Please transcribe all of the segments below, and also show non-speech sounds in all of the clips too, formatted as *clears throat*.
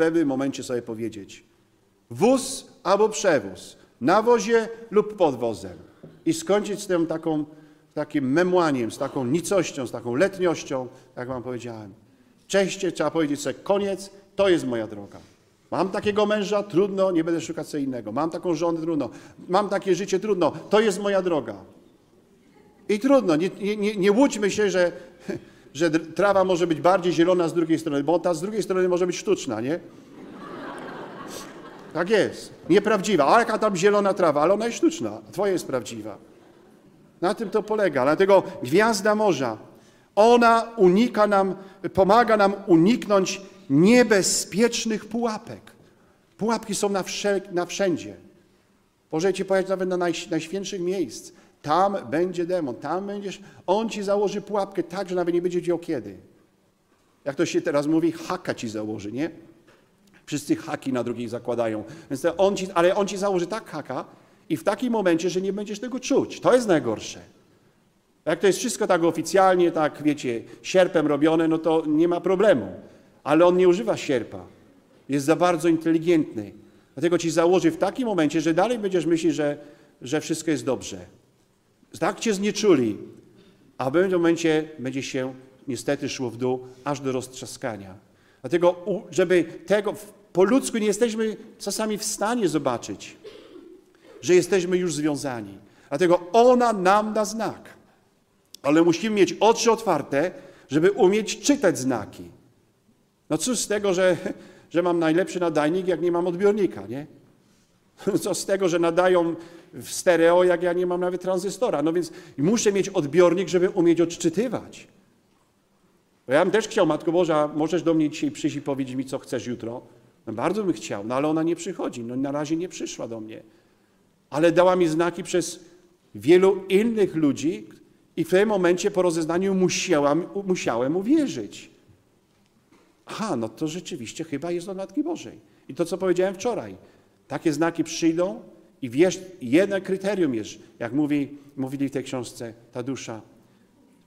pewnym momencie sobie powiedzieć wóz albo przewóz, na wozie lub pod wozem i skończyć z tym taką, takim memłaniem, z taką nicością, z taką letniością, jak wam powiedziałem. Cześć, trzeba powiedzieć sobie koniec, to jest moja droga. Mam takiego męża, trudno, nie będę szukać sobie innego. Mam taką żonę, trudno. Mam takie życie, trudno, to jest moja droga. I trudno, nie, nie, nie łudźmy się, że, że trawa może być bardziej zielona z drugiej strony, bo ta z drugiej strony może być sztuczna, nie? Tak jest, nieprawdziwa. A jaka tam zielona trawa, ale ona jest sztuczna, twoja jest prawdziwa. Na tym to polega. Dlatego gwiazda morza, ona unika nam, pomaga nam uniknąć niebezpiecznych pułapek. Pułapki są na, wszel, na wszędzie. Możecie pojechać nawet na naj, najświętszych miejsc. Tam będzie demon, tam będziesz, on ci założy pułapkę tak, że nawet nie będzie wiedział kiedy. Jak to się teraz mówi, haka ci założy, nie? Wszyscy haki na drugich zakładają. Więc on ci, ale on ci założy tak haka i w takim momencie, że nie będziesz tego czuć. To jest najgorsze. Jak to jest wszystko tak oficjalnie, tak wiecie, sierpem robione, no to nie ma problemu. Ale on nie używa sierpa. Jest za bardzo inteligentny. Dlatego ci założy w takim momencie, że dalej będziesz myśleć, że, że wszystko jest dobrze. Tak cię znieczuli, a w pewnym momencie będzie się niestety szło w dół aż do roztrzaskania. Dlatego, żeby tego, po ludzku nie jesteśmy czasami w stanie zobaczyć, że jesteśmy już związani. Dlatego ona nam da znak. Ale musimy mieć oczy otwarte, żeby umieć czytać znaki. No cóż z tego, że, że mam najlepszy nadajnik, jak nie mam odbiornika, nie? *laughs* Co z tego, że nadają w stereo, jak ja nie mam nawet tranzystora. No więc muszę mieć odbiornik, żeby umieć odczytywać. Bo ja bym też chciał, Matko Boża, możesz do mnie dzisiaj przyjść i powiedzieć mi, co chcesz jutro. No bardzo bym chciał, no ale ona nie przychodzi. No na razie nie przyszła do mnie. Ale dała mi znaki przez wielu innych ludzi i w tym momencie po rozeznaniu musiałam, musiałem uwierzyć. Aha, no to rzeczywiście chyba jest od Matki Bożej. I to, co powiedziałem wczoraj. Takie znaki przyjdą i wiesz, jedno kryterium jest, jak mówi, mówili w tej książce ta dusza,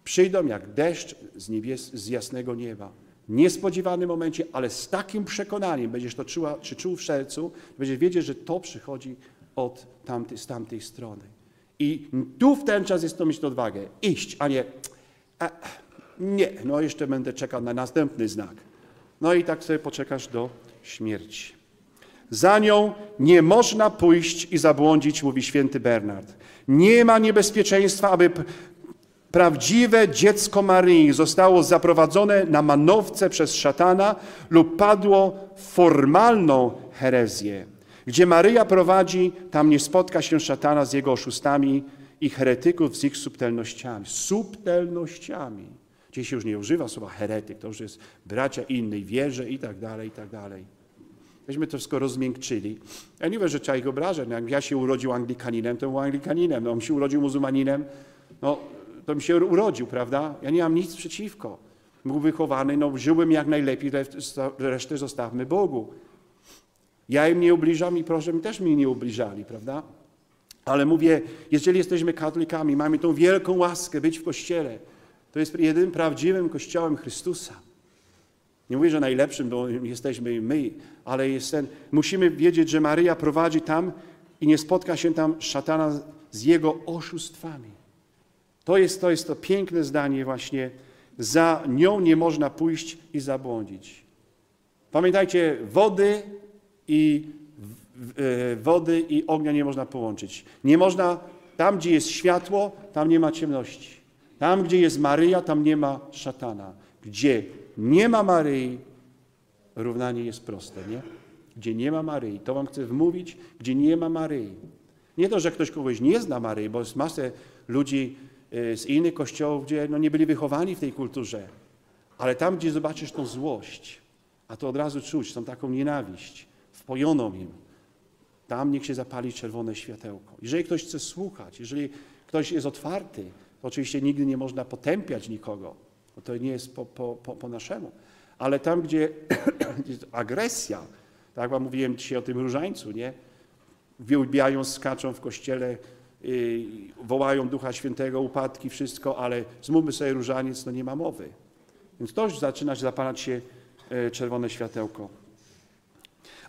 przyjdą jak deszcz z, niebies, z jasnego nieba. W niespodziewanym momencie, ale z takim przekonaniem będziesz to czuła, czy czuł w sercu, będziesz wiedzieć, że to przychodzi od tamtej, z tamtej strony. I tu w ten czas jest to mieć odwagę. Iść, a nie a, nie, no jeszcze będę czekał na następny znak. No i tak sobie poczekasz do śmierci. Za nią nie można pójść i zabłądzić, mówi święty Bernard. Nie ma niebezpieczeństwa, aby prawdziwe dziecko Maryi zostało zaprowadzone na manowce przez szatana lub padło w formalną herezję. Gdzie Maryja prowadzi, tam nie spotka się szatana z jego oszustami i heretyków z ich subtelnościami. Subtelnościami. Dziś się już nie używa słowa heretyk, to już jest bracia innej wierze i tak dalej, i tak dalej. Myśmy to wszystko rozmiękczyli. Ja nie wiem, że trzeba ich obrażać. No, jak ja się urodził Anglikaninem, to był Anglikaninem. No, on się urodził muzułmaninem, no to mi się urodził, prawda? Ja nie mam nic przeciwko. Był wychowany, no żyłem jak najlepiej, resztę zostawmy Bogu. Ja im nie ubliżam i proszę, mi też mi nie ubliżali, prawda? Ale mówię, jeżeli jesteśmy katolikami, mamy tą wielką łaskę być w Kościele, to jest jedynym prawdziwym Kościołem Chrystusa. Nie mówię, że najlepszym, bo jesteśmy my, ale jest ten, musimy wiedzieć, że Maryja prowadzi tam i nie spotka się tam szatana z jego oszustwami. To jest to, jest to piękne zdanie właśnie. Za nią nie można pójść i zabłądzić. Pamiętajcie, wody i, e, wody i ognia nie można połączyć. Nie można, tam gdzie jest światło, tam nie ma ciemności. Tam gdzie jest Maryja, tam nie ma szatana. Gdzie nie ma Maryi, równanie jest proste, nie? Gdzie nie ma Maryi, to wam chcę wmówić, gdzie nie ma Maryi. Nie to, że ktoś kogoś nie zna Maryi, bo jest masę ludzi y, z innych kościołów, gdzie no, nie byli wychowani w tej kulturze. Ale tam, gdzie zobaczysz tą złość, a to od razu czuć, tą taką nienawiść, wpojoną im, tam niech się zapali czerwone światełko. Jeżeli ktoś chce słuchać, jeżeli ktoś jest otwarty, to oczywiście nigdy nie można potępiać nikogo, bo to nie jest po, po, po, po naszemu. Ale tam, gdzie *clears throat* jest agresja, tak jak mówiłem dzisiaj o tym różańcu, nie? Wielbiają, skaczą w kościele, yy, wołają Ducha Świętego, upadki, wszystko, ale zmówmy sobie różaniec, no nie ma mowy. Więc to już zaczyna zapalać się yy, czerwone światełko.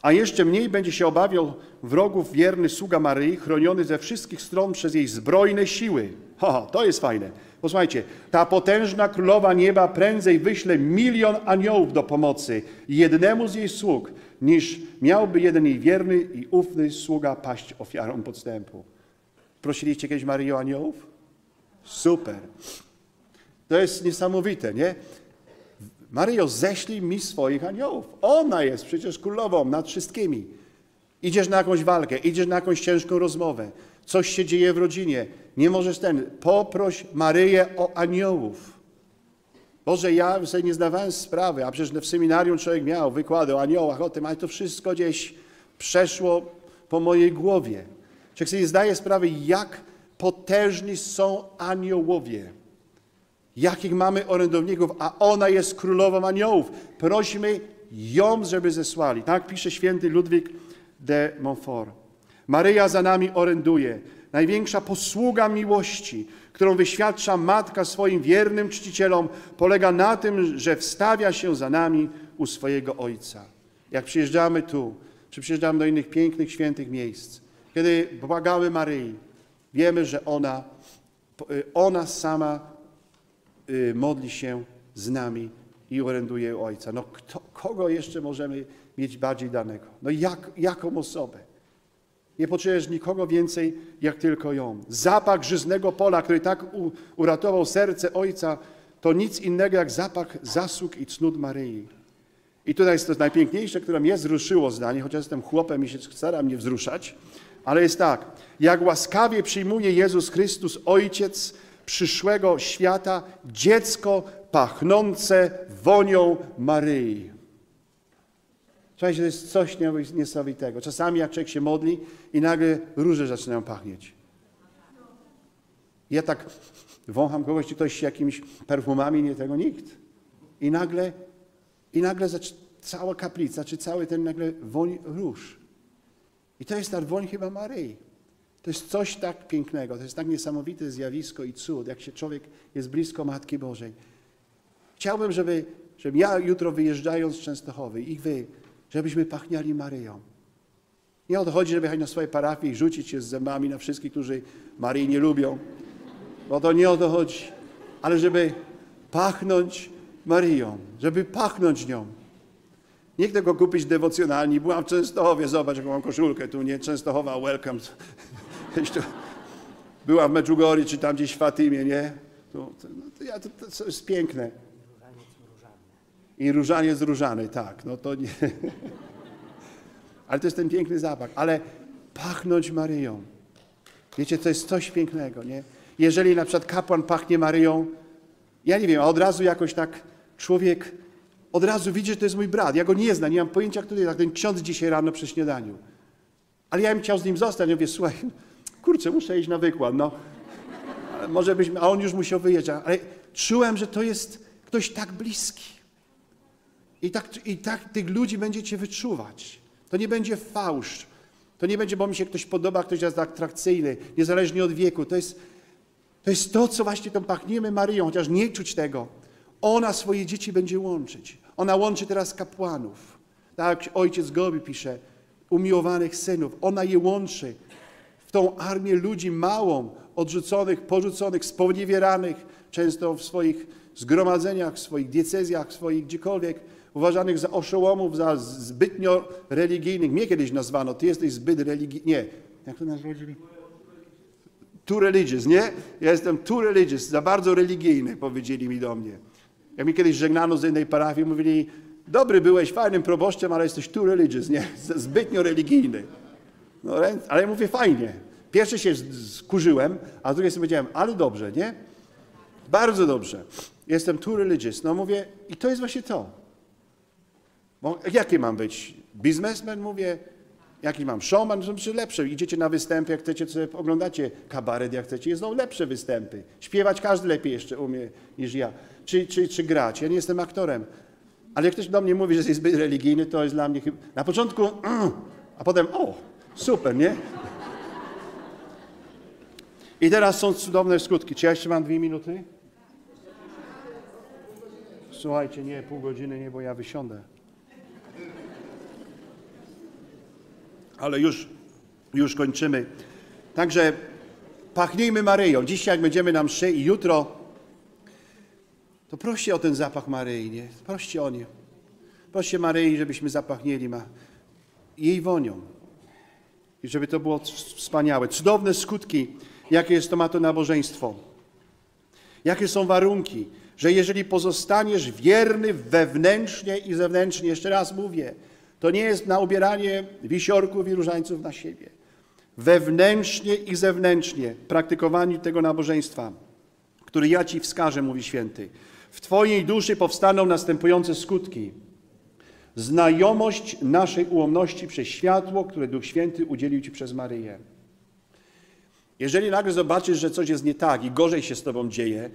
A jeszcze mniej będzie się obawiał wrogów wierny sługa Maryi, chroniony ze wszystkich stron przez jej zbrojne siły. Ha, to jest fajne. Posłuchajcie, ta potężna królowa nieba prędzej wyśle milion aniołów do pomocy jednemu z jej sług, niż miałby jeden jej wierny i ufny sługa paść ofiarą podstępu. Prosiliście kiedyś Maryję o aniołów? Super. To jest niesamowite, nie? Maryjo, ześlij mi swoich aniołów. Ona jest przecież królową nad wszystkimi. Idziesz na jakąś walkę, idziesz na jakąś ciężką rozmowę, coś się dzieje w rodzinie, nie możesz ten, poproś Maryję o aniołów. Boże, ja sobie nie zdawałem sprawy, a przecież w seminarium człowiek miał wykłady o aniołach, o tym, ale to wszystko gdzieś przeszło po mojej głowie. Człowiek sobie nie zdaje sprawy, jak potężni są aniołowie. Jakich mamy orędowników, a ona jest królową aniołów. Prosimy ją, żeby zesłali. Tak pisze święty Ludwik de Montfort. Maryja za nami oręduje. Największa posługa miłości, którą wyświadcza matka swoim wiernym czcicielom, polega na tym, że wstawia się za nami u swojego Ojca. Jak przyjeżdżamy tu, czy przyjeżdżamy do innych pięknych, świętych miejsc, kiedy błagamy Maryi, wiemy, że ona, ona sama y, modli się z nami i oręduje u Ojca. No kto, kogo jeszcze możemy mieć bardziej danego? No jak, jaką osobę? Nie potrzebujesz nikogo więcej, jak tylko ją. Zapach żyznego pola, który tak u, uratował serce Ojca, to nic innego jak zapach zasług i cnót Maryi. I tutaj jest to najpiękniejsze, które mnie wzruszyło zdanie, chociaż jestem chłopem i się stara mnie wzruszać, ale jest tak. Jak łaskawie przyjmuje Jezus Chrystus, Ojciec przyszłego świata, dziecko pachnące wonią Maryi. Słuchajcie, to jest coś niesamowitego. Czasami jak człowiek się modli i nagle róże zaczynają pachnieć. Ja tak wącham kogoś, czy ktoś jakimiś perfumami, nie tego nikt. I nagle, i nagle cała kaplica, czy cały ten nagle woń róż. I to jest ta woń chyba Maryi. To jest coś tak pięknego, to jest tak niesamowite zjawisko i cud, jak się człowiek jest blisko Matki Bożej. Chciałbym, żeby, żeby ja jutro wyjeżdżając z Częstochowy i wy, żebyśmy pachniali Maryją. Nie o to chodzi, żeby jechać na swoje parafie i rzucić się z zębami na wszystkich, którzy Maryi nie lubią. Bo to nie o to chodzi. Ale żeby pachnąć Maryją, żeby pachnąć nią. Nie chcę go kupić dewocjonalnie. Byłam w Częstochowie, zobacz jaką mam koszulkę. Tu nie Częstochowa, welcome. *laughs* Byłam w Medjugorje, czy tam gdzieś w Fatymie, nie? To, to, no to, to jest piękne. I różaniec różany, tak. No to nie. *laughs* Ale to jest ten piękny zapach. Ale pachnąć Maryją. Wiecie, to jest coś pięknego, nie? Jeżeli na przykład kapłan pachnie Maryją, ja nie wiem, a od razu jakoś tak człowiek od razu widzi, że to jest mój brat. Ja go nie znam, nie mam pojęcia, kto to jest. ten ksiądz dzisiaj rano przy śniadaniu. Ale ja bym chciał z nim zostać. Ja mówię, słuchaj, kurczę, muszę iść na wykład, no. Może byśmy, a on już musiał wyjeżdżać. Ale czułem, że to jest ktoś tak bliski. I tak, I tak tych ludzi będziecie wyczuwać. To nie będzie fałsz. To nie będzie, bo mi się ktoś podoba, ktoś jest atrakcyjny, niezależnie od wieku. To jest, to jest to, co właśnie tą pachniemy Maryją, chociaż nie czuć tego. Ona swoje dzieci będzie łączyć. Ona łączy teraz kapłanów. Tak ojciec Gobi pisze, umiłowanych synów. Ona je łączy w tą armię ludzi małą, odrzuconych, porzuconych, sponiewieranych, często w swoich zgromadzeniach, w swoich diecezjach, w swoich gdziekolwiek, uważanych za oszołomów, za zbytnio religijnych. Mnie kiedyś nazwano, ty jesteś zbyt religijny. Nie, jak to nazwali? Too religious, nie? Ja jestem too religious, za bardzo religijny, powiedzieli mi do mnie. Jak mi kiedyś żegnano z innej parafii, mówili, dobry byłeś, fajnym proboszczem, ale jesteś too religious, nie? *laughs* Zbytnio religijny. No, ale ja mówię, fajnie. Pierwszy się skurzyłem, a drugi sobie powiedziałem, ale dobrze, nie? Bardzo dobrze. Jestem too religious. No mówię, i to jest właśnie to. Bo jakie mam być? Biznesmen? Mówię, jaki mam? Showman? Czy lepsze. Idziecie na występy, jak chcecie, sobie oglądacie kabaret, jak chcecie. Są lepsze występy. Śpiewać każdy lepiej jeszcze umie niż ja. Czy, czy, czy grać. Ja nie jestem aktorem. Ale jak ktoś do mnie mówi, że jest zbyt religijny, to jest dla mnie chyba... Na początku, *clears throat* a potem, o, super, nie? I teraz są cudowne skutki. Czy ja jeszcze mam dwie minuty? Słuchajcie, nie, pół godziny nie, bo ja wysiądę. Ale już, już kończymy. Także pachnijmy Maryją. Dzisiaj jak będziemy na mszy i jutro, to proście o ten zapach Maryi, nie? Proście o nie. Proście Maryi, żebyśmy zapachnieli ma jej wonią. I żeby to było wspaniałe. Cudowne skutki, jakie jest to ma to nabożeństwo. Jakie są warunki, że jeżeli pozostaniesz wierny wewnętrznie i zewnętrznie, jeszcze raz mówię, to nie jest na ubieranie wisiorków i różańców na siebie. Wewnętrznie i zewnętrznie praktykowaniu tego nabożeństwa, który ja Ci wskażę, mówi święty, w Twojej duszy powstaną następujące skutki. Znajomość naszej ułomności przez światło, które Duch Święty udzielił Ci przez Maryję. Jeżeli nagle zobaczysz, że coś jest nie tak i gorzej się z Tobą dzieje,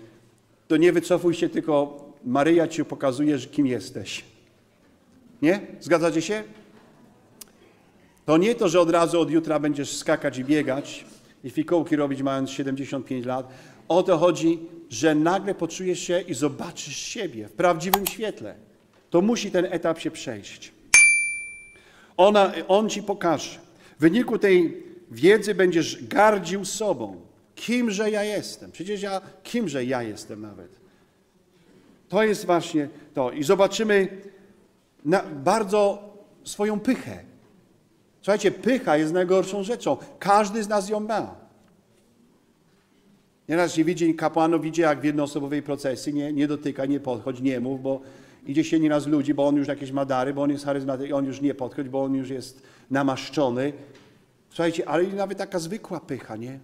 to nie wycofuj się, tylko Maryja Ci pokazuje, kim jesteś. Nie? Zgadzacie się? To nie to, że od razu od jutra będziesz skakać i biegać i fikołki robić mając 75 lat. O to chodzi, że nagle poczujesz się i zobaczysz siebie w prawdziwym świetle. To musi ten etap się przejść. Ona, on ci pokaże. W wyniku tej wiedzy będziesz gardził sobą. Kimże ja jestem? Przecież ja, kimże ja jestem nawet? To jest właśnie to. I zobaczymy bardzo swoją pychę. Słuchajcie, pycha jest najgorszą rzeczą. Każdy z nas ją ma. Nieraz się widzi, kapłanów widzi jak w jednoosobowej procesji, nie, nie dotyka, nie podchodź, nie mów, bo idzie się nieraz ludzi, bo on już jakieś ma dary, bo on jest charyzmatyczny, on już nie podchodź, bo on już jest namaszczony. Słuchajcie, ale nawet taka zwykła pycha, nie?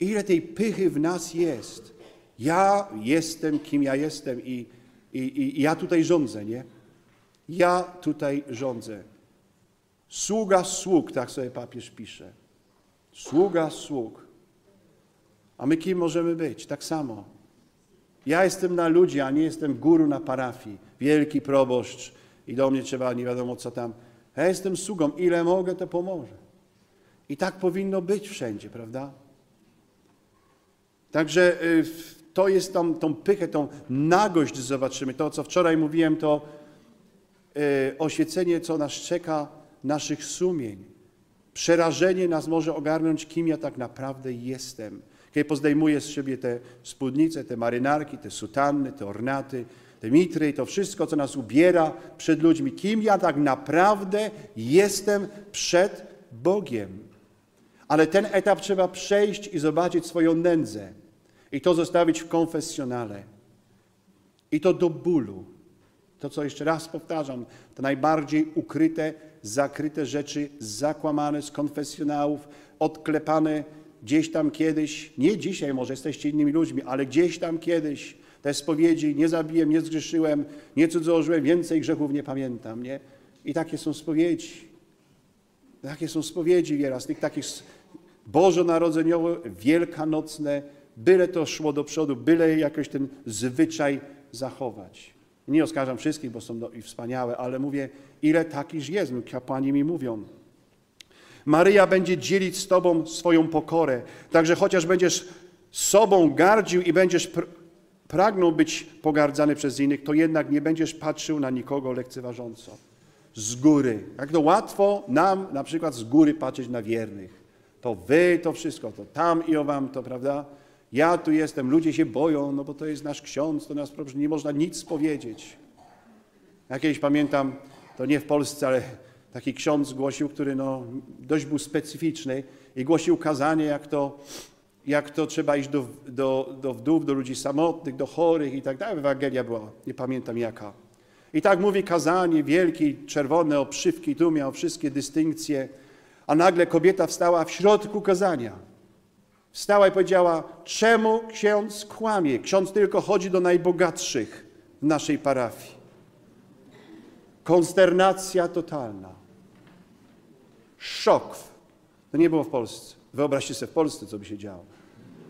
Ile tej pychy w nas jest. Ja jestem, kim ja jestem i, i, i ja tutaj rządzę, nie? Ja tutaj rządzę. Sługa sług, tak sobie papież pisze. Sługa sług. A my kim możemy być? Tak samo. Ja jestem na ludzi, a nie jestem guru na parafii. Wielki proboszcz i do mnie trzeba nie wiadomo co tam. Ja jestem sługą. Ile mogę, to pomoże. I tak powinno być wszędzie, prawda? Także y, to jest tą, tą pychę, tą nagość zobaczymy. To, co wczoraj mówiłem, to oświecenie, co nas czeka, naszych sumień. Przerażenie nas może ogarnąć, kim ja tak naprawdę jestem. Kiedy pozdejmuję z siebie te spódnice, te marynarki, te sutanny, te ornaty, te mitry, to wszystko, co nas ubiera przed ludźmi. Kim ja tak naprawdę jestem przed Bogiem. Ale ten etap trzeba przejść i zobaczyć swoją nędzę. I to zostawić w konfesjonale. I to do bólu. To, co jeszcze raz powtarzam, te najbardziej ukryte, zakryte rzeczy, zakłamane z konfesjonałów, odklepane gdzieś tam kiedyś, nie dzisiaj może jesteście innymi ludźmi, ale gdzieś tam kiedyś, te spowiedzi, nie zabiłem, nie zgrzeszyłem, nie cudzołożyłem, więcej grzechów nie pamiętam, nie? I takie są spowiedzi. Takie są spowiedzi wieraz, tych takich bożonarodzeniowe, wielkanocne, byle to szło do przodu, byle jakoś ten zwyczaj zachować. Nie oskarżam wszystkich, bo są i wspaniałe, ale mówię, ile takich jest, kapłani mi mówią. Maryja będzie dzielić z Tobą swoją pokorę, także chociaż będziesz sobą gardził i będziesz pr pragnął być pogardzany przez innych, to jednak nie będziesz patrzył na nikogo lekceważąco. Z góry. Jak to łatwo nam na przykład z góry patrzeć na wiernych. To wy, to wszystko, to tam i o wam, to prawda? Ja tu jestem, ludzie się boją, no bo to jest nasz ksiądz, to nas nie można nic powiedzieć. Ja kiedyś pamiętam, to nie w Polsce, ale taki ksiądz głosił, który no, dość był specyficzny i głosił kazanie, jak to, jak to trzeba iść do, do, do wdów, do ludzi samotnych, do chorych i tak dalej. Ewangelia była, nie pamiętam jaka. I tak mówi kazanie, wielki, czerwone obszywki, tu miał wszystkie dystynkcje, a nagle kobieta wstała w środku kazania Wstała i powiedziała, czemu ksiądz kłamie? Ksiądz tylko chodzi do najbogatszych w naszej parafii. Konsternacja totalna. Szok. To nie było w Polsce. Wyobraźcie sobie w Polsce, co by się działo.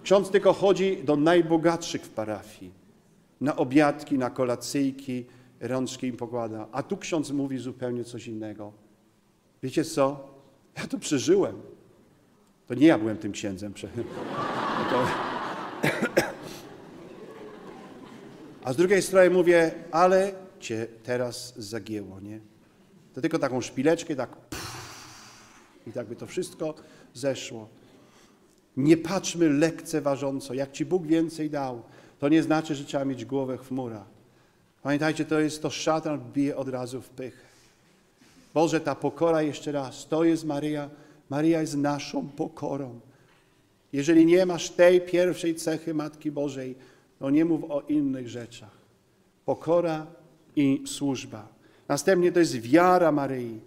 Ksiądz tylko chodzi do najbogatszych w parafii. Na obiadki, na kolacyjki, rączki im pokłada. A tu ksiądz mówi zupełnie coś innego. Wiecie co? Ja to przeżyłem. To nie ja byłem tym księdzem. *laughs* *coughs* A z drugiej strony mówię, ale cię teraz zagięło, nie? To tylko taką szpileczkę, tak I tak by to wszystko zeszło. Nie patrzmy lekceważąco. Jak Ci Bóg więcej dał, to nie znaczy, że trzeba mieć głowę w chmurach. Pamiętajcie, to jest to szatan bije od razu w pych. Boże, ta pokora jeszcze raz, to jest Maryja. Maryja jest naszą pokorą. Jeżeli nie masz tej pierwszej cechy Matki Bożej, to nie mów o innych rzeczach. Pokora i służba. Następnie to jest wiara Maryi.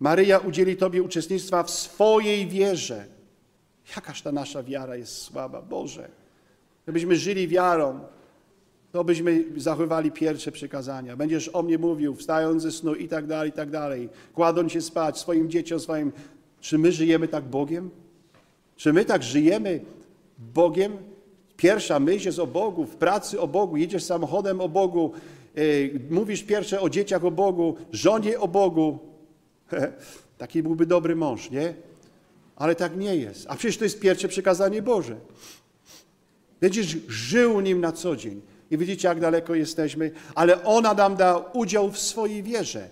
Maryja udzieli Tobie uczestnictwa w swojej wierze. Jakaż ta nasza wiara jest słaba, Boże. Gdybyśmy żyli wiarą, to byśmy zachowali pierwsze przykazania. Będziesz o mnie mówił, wstając ze snu i tak dalej, i tak dalej. Kładąc się spać, swoim dzieciom, swoim. Czy my żyjemy tak Bogiem? Czy my tak żyjemy Bogiem? Pierwsza myśl jest o Bogu, w pracy o Bogu, jedziesz samochodem o Bogu, yy, mówisz pierwsze o dzieciach o Bogu, żonie o Bogu. *laughs* Taki byłby dobry mąż, nie? Ale tak nie jest. A przecież to jest pierwsze przykazanie Boże. Będziesz żył nim na co dzień. I widzicie, jak daleko jesteśmy, ale ona nam da udział w swojej wierze.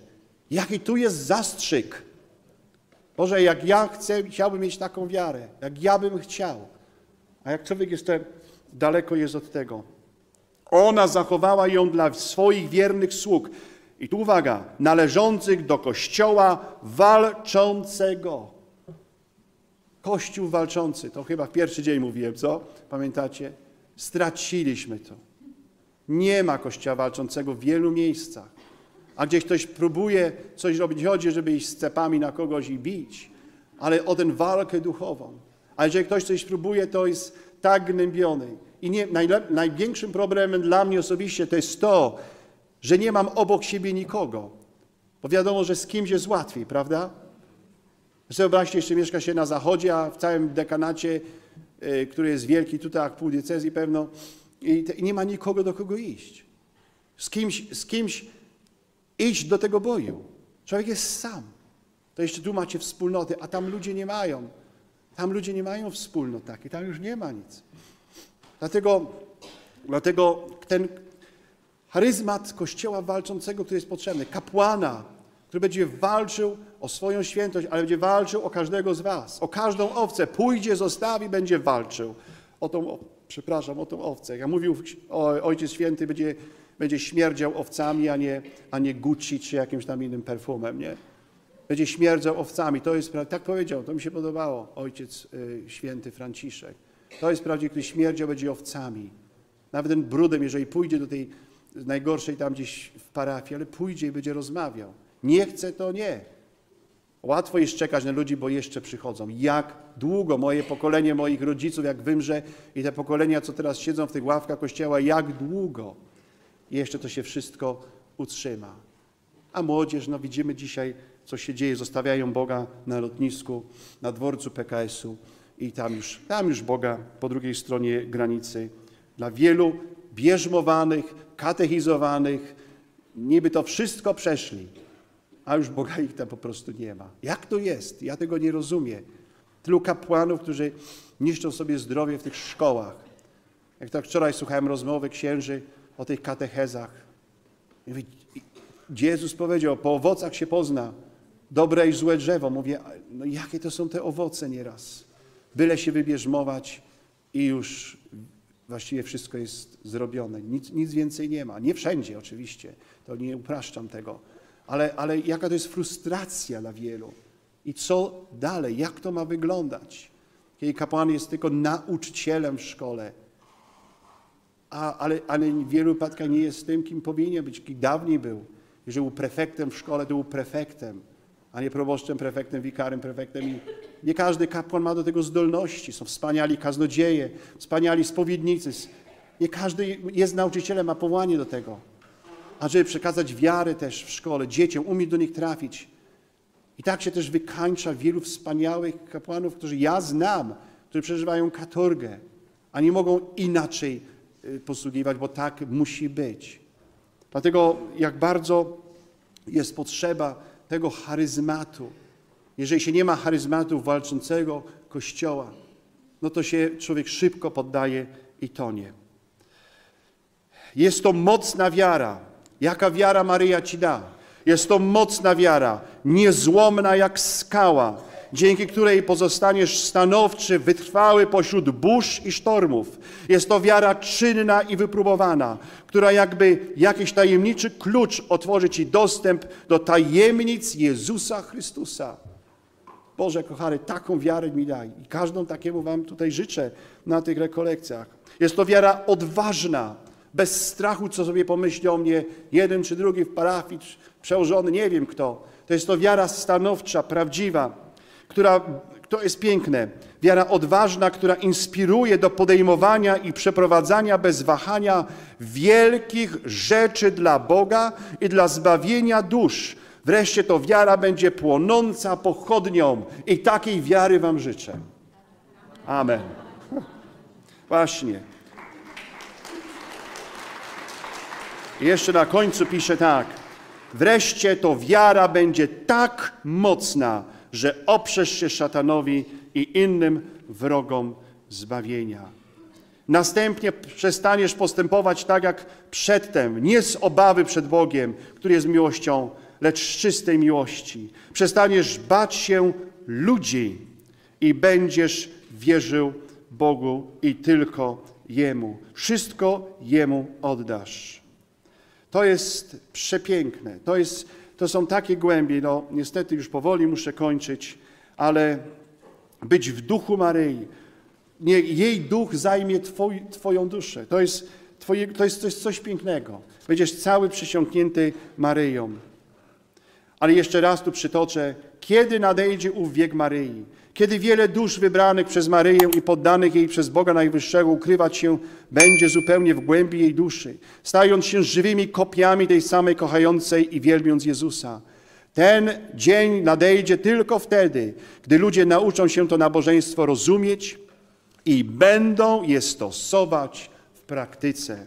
Jaki tu jest zastrzyk. Boże, jak ja chcę, chciałbym mieć taką wiarę, jak ja bym chciał. A jak człowiek jeszcze daleko jest od tego. Ona zachowała ją dla swoich wiernych sług. I tu uwaga, należących do kościoła walczącego. Kościół walczący, to chyba w pierwszy dzień mówiłem, co? Pamiętacie? Straciliśmy to. Nie ma kościoła walczącego w wielu miejscach. A gdzieś ktoś próbuje coś robić, chodzi, żeby iść z cepami na kogoś i bić, ale o tę walkę duchową. A jeżeli ktoś coś próbuje, to jest tak gnębiony. I nie, największym problemem dla mnie osobiście to jest to, że nie mam obok siebie nikogo. Bo wiadomo, że z kimś jest łatwiej, prawda? Wyobraźcie, jeszcze mieszka się na zachodzie, a w całym dekanacie, y, który jest wielki, tutaj jak pół diecezji pewno, i, i nie ma nikogo, do kogo iść. Z kimś, z kimś iść do tego boju. Człowiek jest sam. To jeszcze tu macie wspólnoty, a tam ludzie nie mają. Tam ludzie nie mają wspólnot tam już nie ma nic. Dlatego, dlatego ten charyzmat Kościoła walczącego, który jest potrzebny, kapłana, który będzie walczył o swoją świętość, ale będzie walczył o każdego z was, o każdą owcę. Pójdzie, zostawi, będzie walczył o tą, przepraszam, o tą owcę. Jak mówił Ojciec Święty, będzie, będzie śmierdział owcami, a nie, a nie Gucci czy jakimś tam innym perfumem, nie? Będzie śmierdzał owcami. To jest, tak powiedział, to mi się podobało, Ojciec y, Święty Franciszek. To jest prawdziwie, który śmierdział będzie owcami. Nawet ten brudem, jeżeli pójdzie do tej najgorszej tam gdzieś w parafii, ale pójdzie i będzie rozmawiał. Nie chce, to nie. Łatwo jest czekać na ludzi, bo jeszcze przychodzą. Jak długo moje pokolenie moich rodziców, jak wymrze i te pokolenia, co teraz siedzą w tych ławkach kościoła, jak długo jeszcze to się wszystko utrzyma. A młodzież, no widzimy dzisiaj, co się dzieje. Zostawiają Boga na lotnisku, na dworcu PKS-u i tam już, tam już Boga po drugiej stronie granicy. Dla wielu bierzmowanych, katechizowanych, niby to wszystko przeszli, a już Boga ich tam po prostu nie ma. Jak to jest? Ja tego nie rozumiem. Tylu kapłanów, którzy niszczą sobie zdrowie w tych szkołach. Jak tak wczoraj słuchałem rozmowy księży o tych katechezach. Jezus powiedział, po owocach się pozna dobre i złe drzewo. Mówię, no jakie to są te owoce nieraz? Byle się wybierzmować i już właściwie wszystko jest zrobione. Nic, nic więcej nie ma. Nie wszędzie oczywiście, to nie upraszczam tego ale, ale jaka to jest frustracja dla wielu. I co dalej? Jak to ma wyglądać? Kiedy kapłan jest tylko nauczycielem w szkole, a, ale, ale w wielu wypadkach nie jest tym, kim powinien być, kim dawniej był. Jeżeli był prefektem w szkole, to był prefektem, a nie proboszczem, prefektem, wikarem, prefektem. I nie każdy kapłan ma do tego zdolności. Są wspaniali kaznodzieje, wspaniali spowiednicy. Nie każdy jest nauczycielem, ma powołanie do tego a żeby przekazać wiarę też w szkole dzieciom, umieć do nich trafić. I tak się też wykańcza wielu wspaniałych kapłanów, którzy ja znam, którzy przeżywają katorgę, a nie mogą inaczej posługiwać, bo tak musi być. Dlatego jak bardzo jest potrzeba tego charyzmatu. Jeżeli się nie ma charyzmatu walczącego Kościoła, no to się człowiek szybko poddaje i tonie. Jest to mocna wiara, Jaka wiara Maryja ci da? Jest to mocna wiara, niezłomna jak skała. Dzięki której pozostaniesz stanowczy, wytrwały pośród burz i sztormów. Jest to wiara czynna i wypróbowana, która jakby jakiś tajemniczy klucz otworzy Ci dostęp do tajemnic Jezusa Chrystusa. Boże kochany, taką wiarę mi daj. I każdą takiemu Wam tutaj życzę na tych rekolekcjach. Jest to wiara odważna, bez strachu, co sobie pomyśli o mnie jeden czy drugi w parafii, przełożony, nie wiem kto. To jest to wiara stanowcza, prawdziwa, która, to jest piękne, wiara odważna, która inspiruje do podejmowania i przeprowadzania bez wahania wielkich rzeczy dla Boga i dla zbawienia dusz. Wreszcie to wiara będzie płonąca pochodnią i takiej wiary Wam życzę. Amen. Właśnie. I jeszcze na końcu pisze tak. Wreszcie to wiara będzie tak mocna, że oprzesz się szatanowi i innym wrogom zbawienia. Następnie przestaniesz postępować tak jak przedtem, nie z obawy przed Bogiem, który jest miłością, lecz z czystej miłości. Przestaniesz bać się ludzi i będziesz wierzył Bogu i tylko Jemu. Wszystko Jemu oddasz. To jest przepiękne. To, jest, to są takie głębie. No, niestety już powoli muszę kończyć, ale być w duchu Maryi. Jej duch zajmie twoj, Twoją duszę. To jest, twoje, to, jest, jest coś pięknego. Będziesz cały przysiągnięty Maryją. Ale jeszcze raz tu przytoczę, kiedy nadejdzie ów wiek Maryi, kiedy wiele dusz wybranych przez Maryję i poddanych jej przez Boga Najwyższego ukrywać się będzie zupełnie w głębi jej duszy, stając się żywymi kopiami tej samej kochającej i wielbiąc Jezusa. Ten dzień nadejdzie tylko wtedy, gdy ludzie nauczą się to nabożeństwo rozumieć i będą je stosować w praktyce.